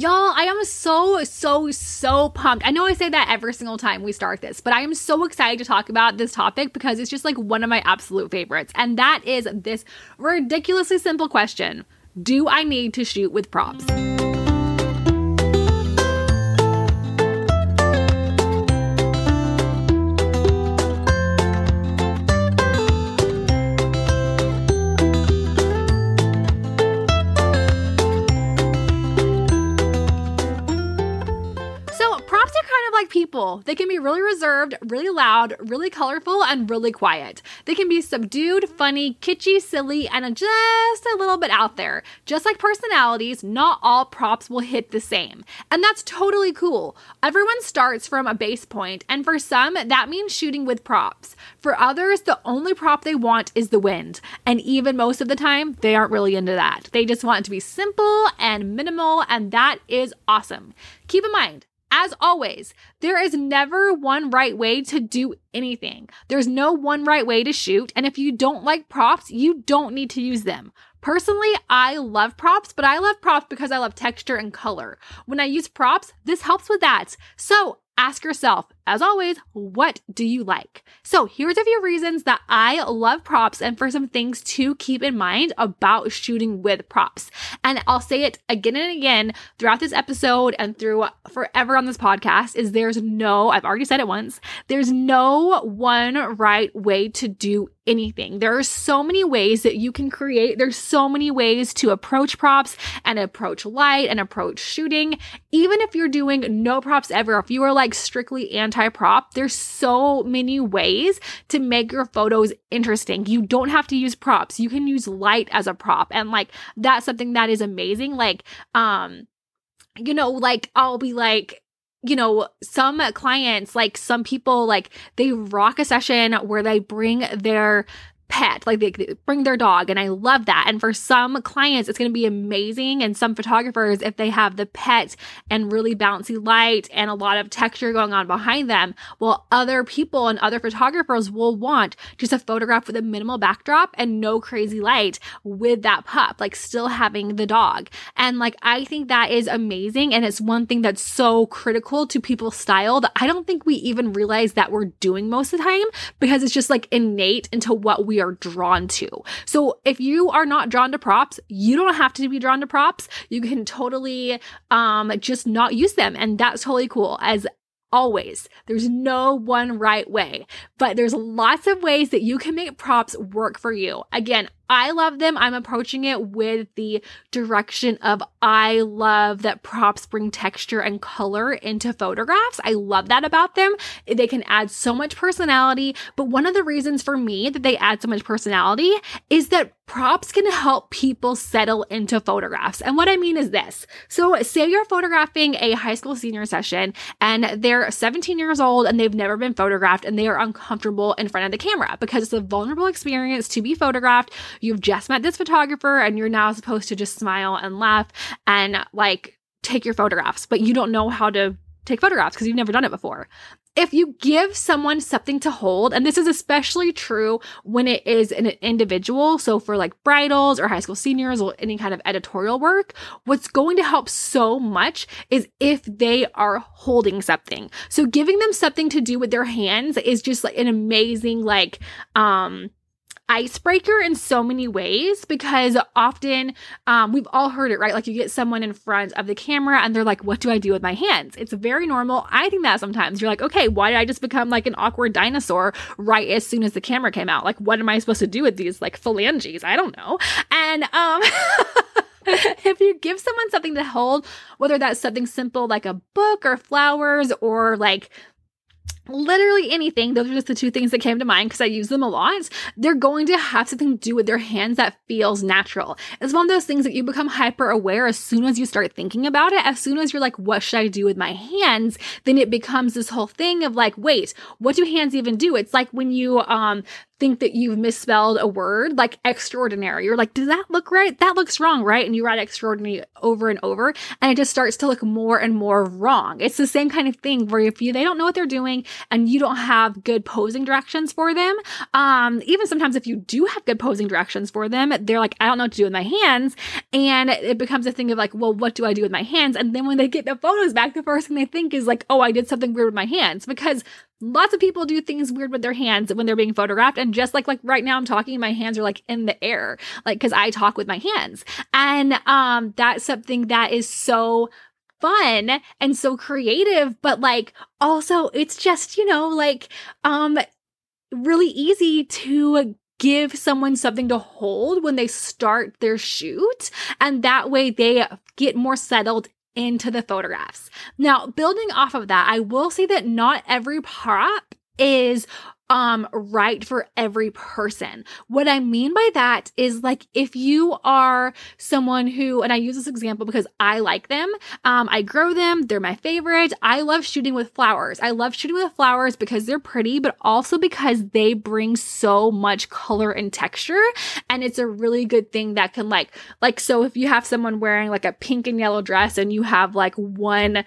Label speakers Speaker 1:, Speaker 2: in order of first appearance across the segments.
Speaker 1: Y'all, I am so, so, so pumped. I know I say that every single time we start this, but I am so excited to talk about this topic because it's just like one of my absolute favorites. And that is this ridiculously simple question Do I need to shoot with props? They can be really reserved, really loud, really colorful, and really quiet. They can be subdued, funny, kitschy, silly, and just a little bit out there. Just like personalities, not all props will hit the same. And that's totally cool. Everyone starts from a base point, and for some, that means shooting with props. For others, the only prop they want is the wind. And even most of the time, they aren't really into that. They just want it to be simple and minimal, and that is awesome. Keep in mind, as always, there is never one right way to do anything. There's no one right way to shoot, and if you don't like props, you don't need to use them. Personally, I love props, but I love props because I love texture and color. When I use props, this helps with that. So ask yourself, as always, what do you like? So here's a few reasons that I love props and for some things to keep in mind about shooting with props. And I'll say it again and again throughout this episode and through forever on this podcast is there's no, I've already said it once, there's no one right way to do anything. There are so many ways that you can create. There's so many ways to approach props and approach light and approach shooting. Even if you're doing no props ever, if you are like strictly anti prop, there's so many ways to make your photos interesting. You don't have to use props. You can use light as a prop. And like that's something that is amazing. Like, um, you know, like I'll be like, you know, some clients, like some people, like they rock a session where they bring their pet like they, they, bring their dog and i love that. And for some clients it's going to be amazing and some photographers if they have the pet and really bouncy light and a lot of texture going on behind them while other people and other photographers will want just a photograph with a minimal backdrop and no crazy light with that pup like still having the dog. And like i think that is amazing and it's one thing that's so critical to people's style that i don't think we even realize that we're doing most of the time because it's just like innate into what we are drawn to. So if you are not drawn to props, you don't have to be drawn to props. You can totally um just not use them and that's totally cool. As Always. There's no one right way, but there's lots of ways that you can make props work for you. Again, I love them. I'm approaching it with the direction of I love that props bring texture and color into photographs. I love that about them. They can add so much personality. But one of the reasons for me that they add so much personality is that props can help people settle into photographs. And what I mean is this. So say you're photographing a high school senior session and they're 17 years old and they've never been photographed and they are uncomfortable in front of the camera because it's a vulnerable experience to be photographed you've just met this photographer and you're now supposed to just smile and laugh and like take your photographs, but you don't know how to take photographs because you've never done it before. If you give someone something to hold, and this is especially true when it is an individual, so for like bridals or high school seniors or any kind of editorial work, what's going to help so much is if they are holding something. So giving them something to do with their hands is just like an amazing, like, um, icebreaker in so many ways because often um, we've all heard it, right? Like you get someone in front of the camera and they're like, What do I do with my hands? It's very normal. I think that sometimes you're like, Okay, why did I just become like an awkward dinosaur right as soon as the camera came out? Like, what am I supposed to do with these like phalanges? I don't know. And, um, if you give someone something to hold, whether that's something simple like a book or flowers or like literally anything. Those are just the two things that came to mind because i use them a lot. They're going to have something to do with their hands that feels natural. It's one of those things that you become hyper aware as soon as you start thinking about it. As soon as you're like what should i do with my hands? Then it becomes this whole thing of like wait what do hands even do? It's like when you um think that you've misspelled a word like extraordinary. You're like, does that look right? That looks wrong, right? And you write extraordinary over and over, and it just starts to look more and more wrong. It's the same kind of thing where if you they don't know what they're doing, and you don't have good posing directions for them, um, even sometimes if you do have good posing directions for them, they're like, I don't know what to do with my hands. And it becomes a thing of like, well, what do I do with my hands? And then when they get the photos back, the first thing they think is like, oh, I did something weird with my hands because lots of people do things weird with their hands when they're being photographed and just like like right now i'm talking my hands are like in the air like because i talk with my hands. And um that's something that is so fun and so creative but like also it's just you know like um really easy to give someone something to hold when they start their shoot and that way they get more settled into the photographs. Now, building off of that, I will say that not every prop is um right for every person. What I mean by that is like if you are someone who and I use this example because I like them. Um I grow them, they're my favorite. I love shooting with flowers. I love shooting with flowers because they're pretty but also because they bring so much color and texture and it's a really good thing that can like like so if you have someone wearing like a pink and yellow dress and you have like one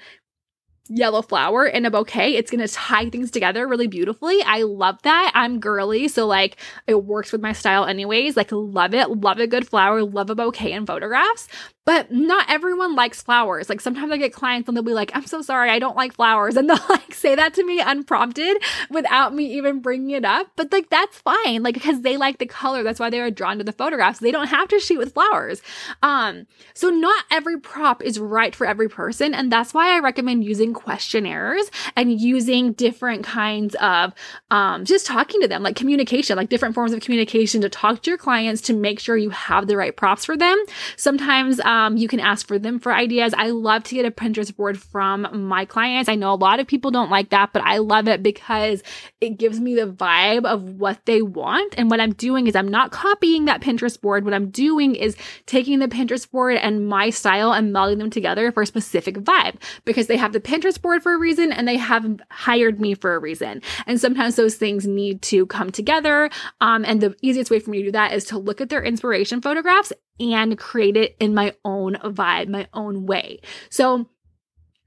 Speaker 1: yellow flower in a bouquet. It's going to tie things together really beautifully. I love that. I'm girly, so like it works with my style anyways. Like love it. Love a good flower, love a bouquet in photographs. But not everyone likes flowers. Like sometimes I get clients and they'll be like, I'm so sorry, I don't like flowers. And they'll like say that to me unprompted without me even bringing it up. But like that's fine. Like because they like the color. That's why they are drawn to the photographs. They don't have to shoot with flowers. Um, so not every prop is right for every person. And that's why I recommend using questionnaires and using different kinds of um just talking to them, like communication, like different forms of communication to talk to your clients to make sure you have the right props for them. Sometimes um, you can ask for them for ideas. I love to get a Pinterest board from my clients. I know a lot of people don't like that, but I love it because it gives me the vibe of what they want. And what I'm doing is I'm not copying that Pinterest board. What I'm doing is taking the Pinterest board and my style and melding them together for a specific vibe because they have the Pinterest board for a reason and they have hired me for a reason. And sometimes those things need to come together. Um, and the easiest way for me to do that is to look at their inspiration photographs and create it in my own vibe, my own way. So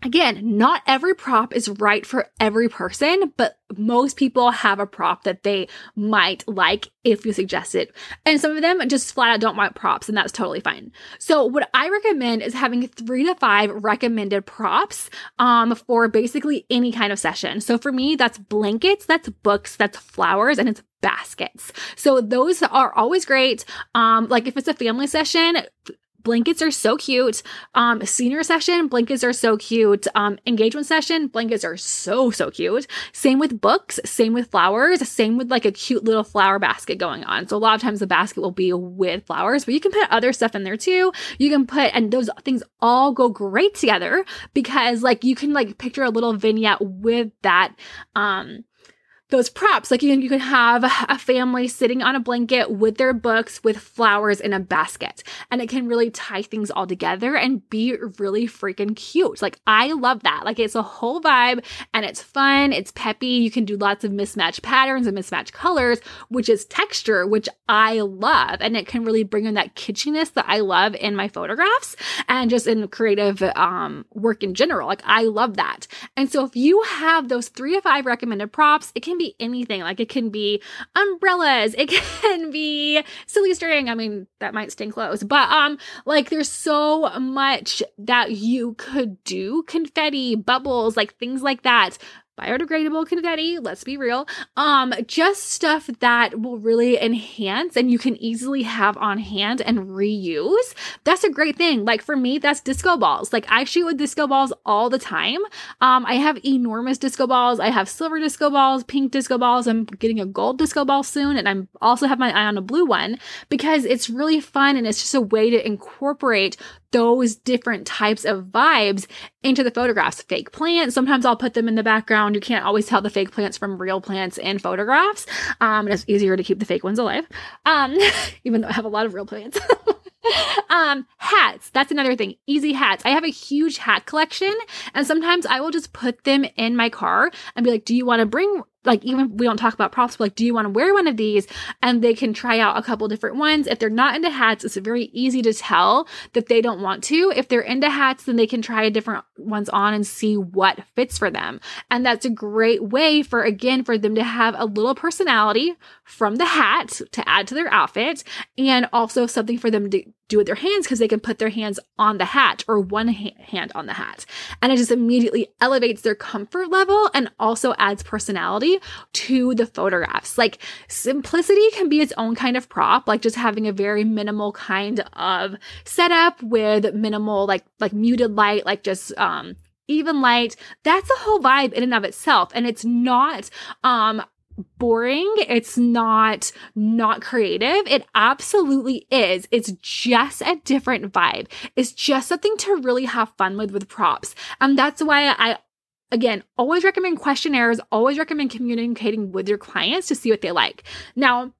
Speaker 1: Again, not every prop is right for every person, but most people have a prop that they might like if you suggest it. And some of them just flat out don't want props, and that's totally fine. So, what I recommend is having three to five recommended props um, for basically any kind of session. So, for me, that's blankets, that's books, that's flowers, and it's baskets. So those are always great. Um, like if it's a family session, blankets are so cute. Um, senior session, blankets are so cute. Um, engagement session, blankets are so, so cute. Same with books, same with flowers, same with like a cute little flower basket going on. So a lot of times the basket will be with flowers, but you can put other stuff in there too. You can put, and those things all go great together because like you can like picture a little vignette with that, um, those props. Like you can, you can have a family sitting on a blanket with their books with flowers in a basket. And it can really tie things all together and be really freaking cute. Like I love that. Like it's a whole vibe and it's fun, it's peppy. You can do lots of mismatched patterns and mismatched colors, which is texture, which I love. And it can really bring in that kitschiness that I love in my photographs and just in creative um, work in general. Like I love that. And so if you have those three to five recommended props, it can can be anything. Like it can be umbrellas, it can be silly string. I mean, that might sting clothes, but um, like there's so much that you could do. Confetti, bubbles, like things like that biodegradable confetti, let's be real. Um, just stuff that will really enhance and you can easily have on hand and reuse. That's a great thing. Like for me, that's disco balls. Like I shoot with disco balls all the time. Um, I have enormous disco balls. I have silver disco balls, pink disco balls. I'm getting a gold disco ball soon, and I'm also have my eye on a blue one because it's really fun and it's just a way to incorporate those different types of vibes into the photographs. Fake plants, sometimes I'll put them in the background. You can't always tell the fake plants from real plants in photographs. Um, and it's easier to keep the fake ones alive. Um, even though I have a lot of real plants. um, hats. That's another thing. Easy hats. I have a huge hat collection, and sometimes I will just put them in my car and be like, "Do you want to bring like even we don't talk about props, but like, do you want to wear one of these? And they can try out a couple different ones. If they're not into hats, it's very easy to tell that they don't want to. If they're into hats, then they can try different ones on and see what fits for them. And that's a great way for, again, for them to have a little personality from the hat to add to their outfit and also something for them to do with their hands because they can put their hands on the hat or one ha- hand on the hat. And it just immediately elevates their comfort level and also adds personality to the photographs. Like simplicity can be its own kind of prop, like just having a very minimal kind of setup with minimal like like muted light, like just um even light that's a whole vibe in and of itself and it's not um boring. It's not not creative. It absolutely is. It's just a different vibe. It's just something to really have fun with with props. And that's why I again always recommend questionnaires, always recommend communicating with your clients to see what they like. Now,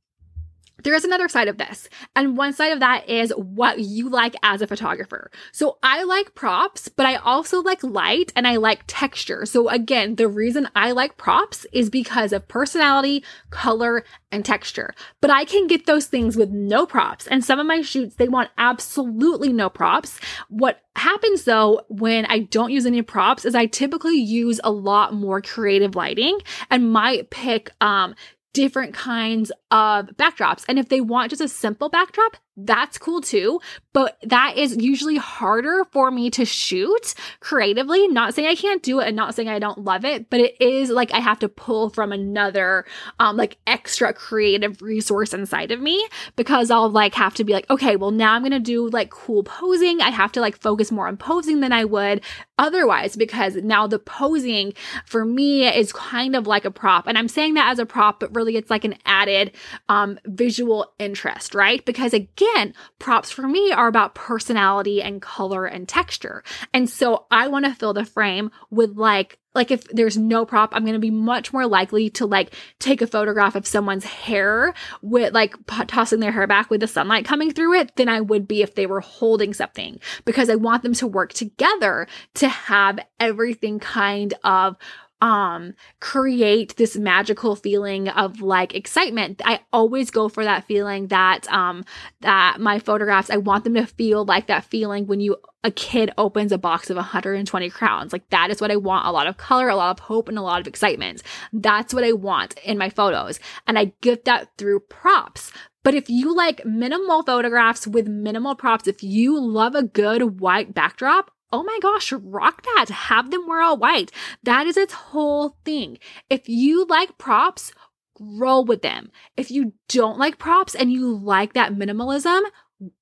Speaker 1: there is another side of this. And one side of that is what you like as a photographer. So I like props, but I also like light and I like texture. So again, the reason I like props is because of personality, color, and texture. But I can get those things with no props. And some of my shoots, they want absolutely no props. What happens though when I don't use any props is I typically use a lot more creative lighting and might pick um different kinds of backdrops. And if they want just a simple backdrop, that's cool too. But that is usually harder for me to shoot creatively. Not saying I can't do it and not saying I don't love it, but it is like I have to pull from another, um, like extra creative resource inside of me because I'll like have to be like, okay, well, now I'm going to do like cool posing. I have to like focus more on posing than I would otherwise because now the posing for me is kind of like a prop. And I'm saying that as a prop, but really it's like an added, um, visual interest, right? Because again, again, props for me are about personality and color and texture. And so I want to fill the frame with like like if there's no prop i'm going to be much more likely to like take a photograph of someone's hair with like tossing their hair back with the sunlight coming through it than i would be if they were holding something because i want them to work together to have everything kind of um create this magical feeling of like excitement. I always go for that feeling that um that my photographs i want them to feel like that feeling when you a kid opens a box of 120 crowns. Like that is what i want. A lot of color a lot of hope and a lot of excitement. That's what i want in my photos. And i get that through props. But if you like minimal photographs with minimal props, if you love a good white backdrop, oh my gosh, rock that. Have them wear all white. That is its whole thing. If you like props, roll with them. If you don't like props and you like that minimalism,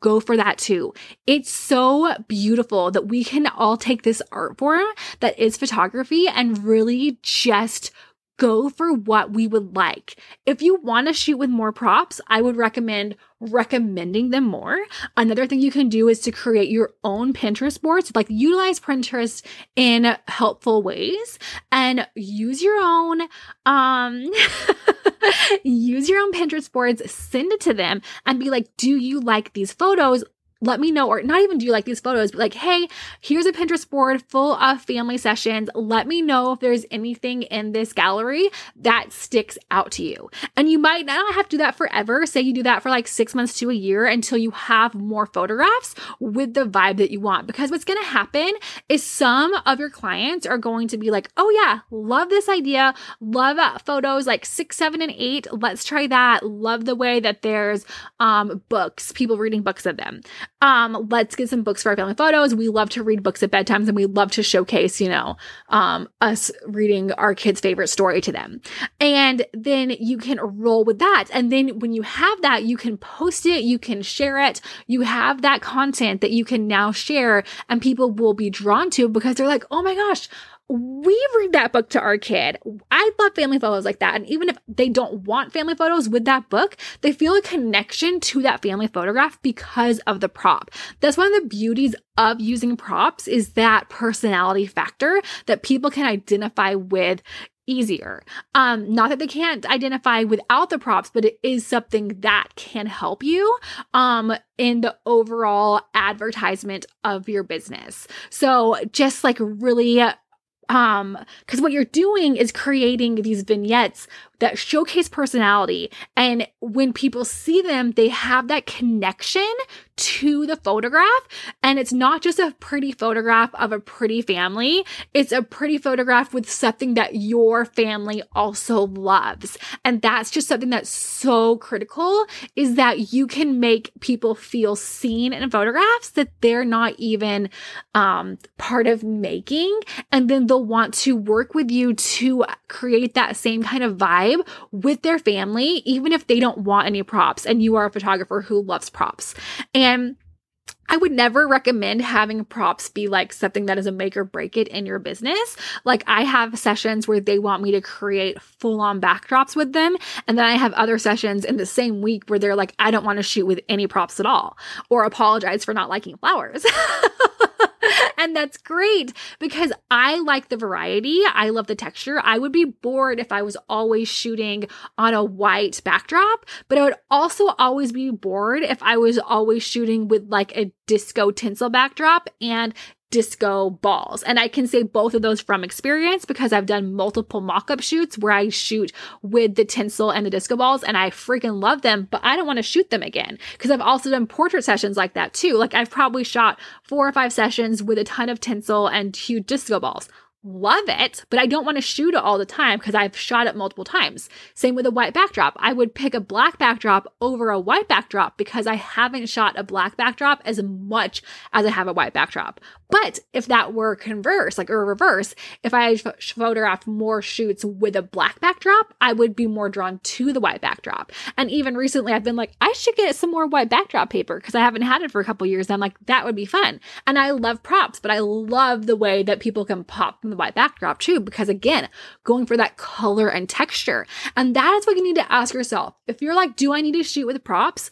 Speaker 1: go for that too. It's so beautiful that we can all take this art form that is photography and really just go for what we would like. If you want to shoot with more props, I would recommend recommending them more. Another thing you can do is to create your own Pinterest boards, like utilize Pinterest in helpful ways and use your own um use your own Pinterest boards, send it to them and be like, "Do you like these photos? Let me know, or not even do you like these photos, but like, hey, here's a Pinterest board full of family sessions. Let me know if there's anything in this gallery that sticks out to you. And you might not have to do that forever. Say you do that for like six months to a year until you have more photographs with the vibe that you want. Because what's going to happen is some of your clients are going to be like, oh yeah, love this idea. Love photos like six, seven, and eight. Let's try that. Love the way that there's um, books, people reading books of them um, let's get some books for our family photos. We love to read books at bedtimes and we love to showcase, you know, um, us reading our kids' favorite story to them. And then you can roll with that. And then when you have that, you can post it, you can share it, you have that content that you can now share and people will be drawn to because they're like, oh my gosh, we read that book to our kid. I love family photos like that. And even if they don't want family photos with that book, they feel a connection to that family photograph because of the prop. That's one of the beauties of using props is that personality factor that people can identify with easier. Um, not that they can't identify without the props, but it is something that can help you um in the overall advertisement of your business. So just like really um because what you're doing is creating these vignettes that showcase personality and when people see them they have that connection to the photograph and it's not just a pretty photograph of a pretty family it's a pretty photograph with something that your family also loves and that's just something that's so critical is that you can make people feel seen in photographs that they're not even um, part of making and then they'll want to work with you to create that same kind of vibe with their family, even if they don't want any props and you are a photographer who loves props. And I would never recommend having props be like something that is a make or break it in your business. Like I have sessions where they want me to create full on backdrops with them. And then I have other sessions in the same week where they're like, I don't want to shoot with any props at all or apologize for not liking flowers. and that's great because I like the variety. I love the texture. I would be bored if I was always shooting on a white backdrop, but I would also always be bored if I was always shooting with like a disco tinsel backdrop and disco balls. And I can say both of those from experience because I've done multiple mock up shoots where I shoot with the tinsel and the disco balls and I freaking love them, but I don't want to shoot them again because I've also done portrait sessions like that too. Like I've probably shot four or five sessions with a ton of tinsel and huge disco balls love it, but I don't want to shoot it all the time because I've shot it multiple times. Same with a white backdrop. I would pick a black backdrop over a white backdrop because I haven't shot a black backdrop as much as I have a white backdrop. But if that were converse, like or reverse, if I photographed more shoots with a black backdrop, I would be more drawn to the white backdrop. And even recently, I've been like, I should get some more white backdrop paper because I haven't had it for a couple years. I'm like, that would be fun. And I love props, but I love the way that people can pop the white backdrop too, because again, going for that color and texture. And that is what you need to ask yourself. If you're like, do I need to shoot with props?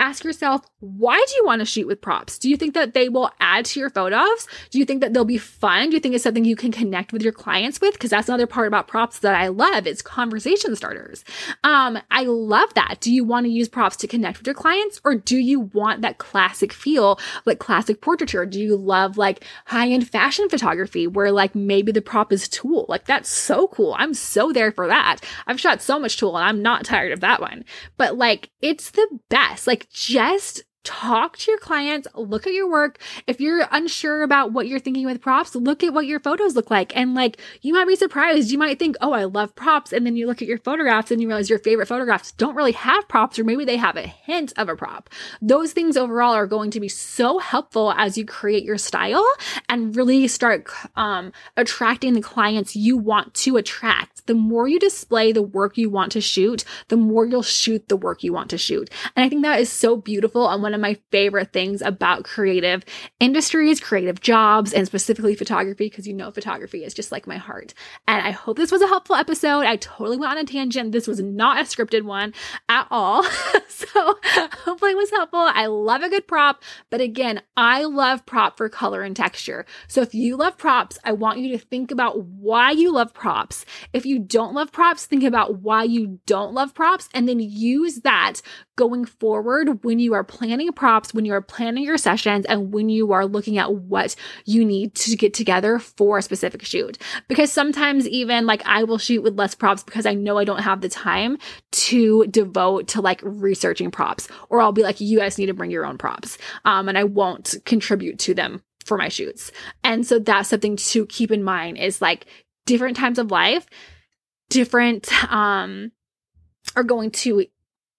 Speaker 1: Ask yourself, why do you want to shoot with props? Do you think that they will add to your photos? Do you think that they'll be fun? Do you think it's something you can connect with your clients with? Because that's another part about props that I love. It's conversation starters. Um, I love that. Do you want to use props to connect with your clients or do you want that classic feel, like classic portraiture? Do you love like high end fashion photography where like maybe the prop is tulle? Like that's so cool. I'm so there for that. I've shot so much tulle and I'm not tired of that one. But like it's the best. Like just talk to your clients, look at your work. If you're unsure about what you're thinking with props, look at what your photos look like. And like, you might be surprised. You might think, oh, I love props. And then you look at your photographs and you realize your favorite photographs don't really have props, or maybe they have a hint of a prop. Those things overall are going to be so helpful as you create your style and really start um, attracting the clients you want to attract. The more you display the work you want to shoot, the more you'll shoot the work you want to shoot. And I think that is so beautiful. And one of my favorite things about creative industries, creative jobs, and specifically photography, because you know photography is just like my heart. And I hope this was a helpful episode. I totally went on a tangent. This was not a scripted one at all. so hopefully it was helpful. I love a good prop, but again, I love prop for color and texture. So if you love props, I want you to think about why you love props. If you don't love props, think about why you don't love props and then use that going forward when you are planning props, when you are planning your sessions, and when you are looking at what you need to get together for a specific shoot. Because sometimes, even like I will shoot with less props because I know I don't have the time to devote to like researching props, or I'll be like, you guys need to bring your own props. Um, and I won't contribute to them for my shoots. And so that's something to keep in mind is like different times of life, different, um, are going to,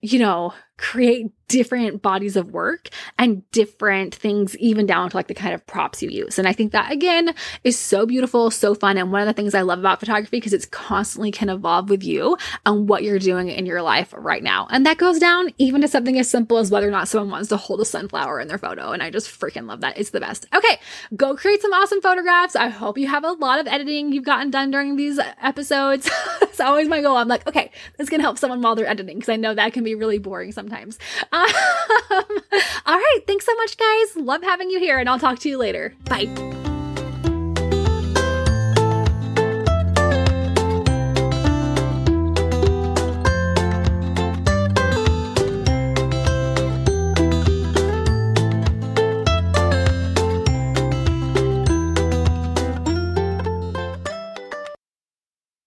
Speaker 1: you know, create different bodies of work and different things, even down to like the kind of props you use. And I think that again is so beautiful, so fun. And one of the things I love about photography because it's constantly can evolve with you and what you're doing in your life right now. And that goes down even to something as simple as whether or not someone wants to hold a sunflower in their photo. And I just freaking love that. It's the best. Okay, go create some awesome photographs. I hope you have a lot of editing you've gotten done during these episodes. it's always my goal. I'm like, okay, this can help someone while they're editing because I know that can be really boring sometimes. Um, all right. Thanks so much, guys. Love having you here, and I'll talk to you later. Bye.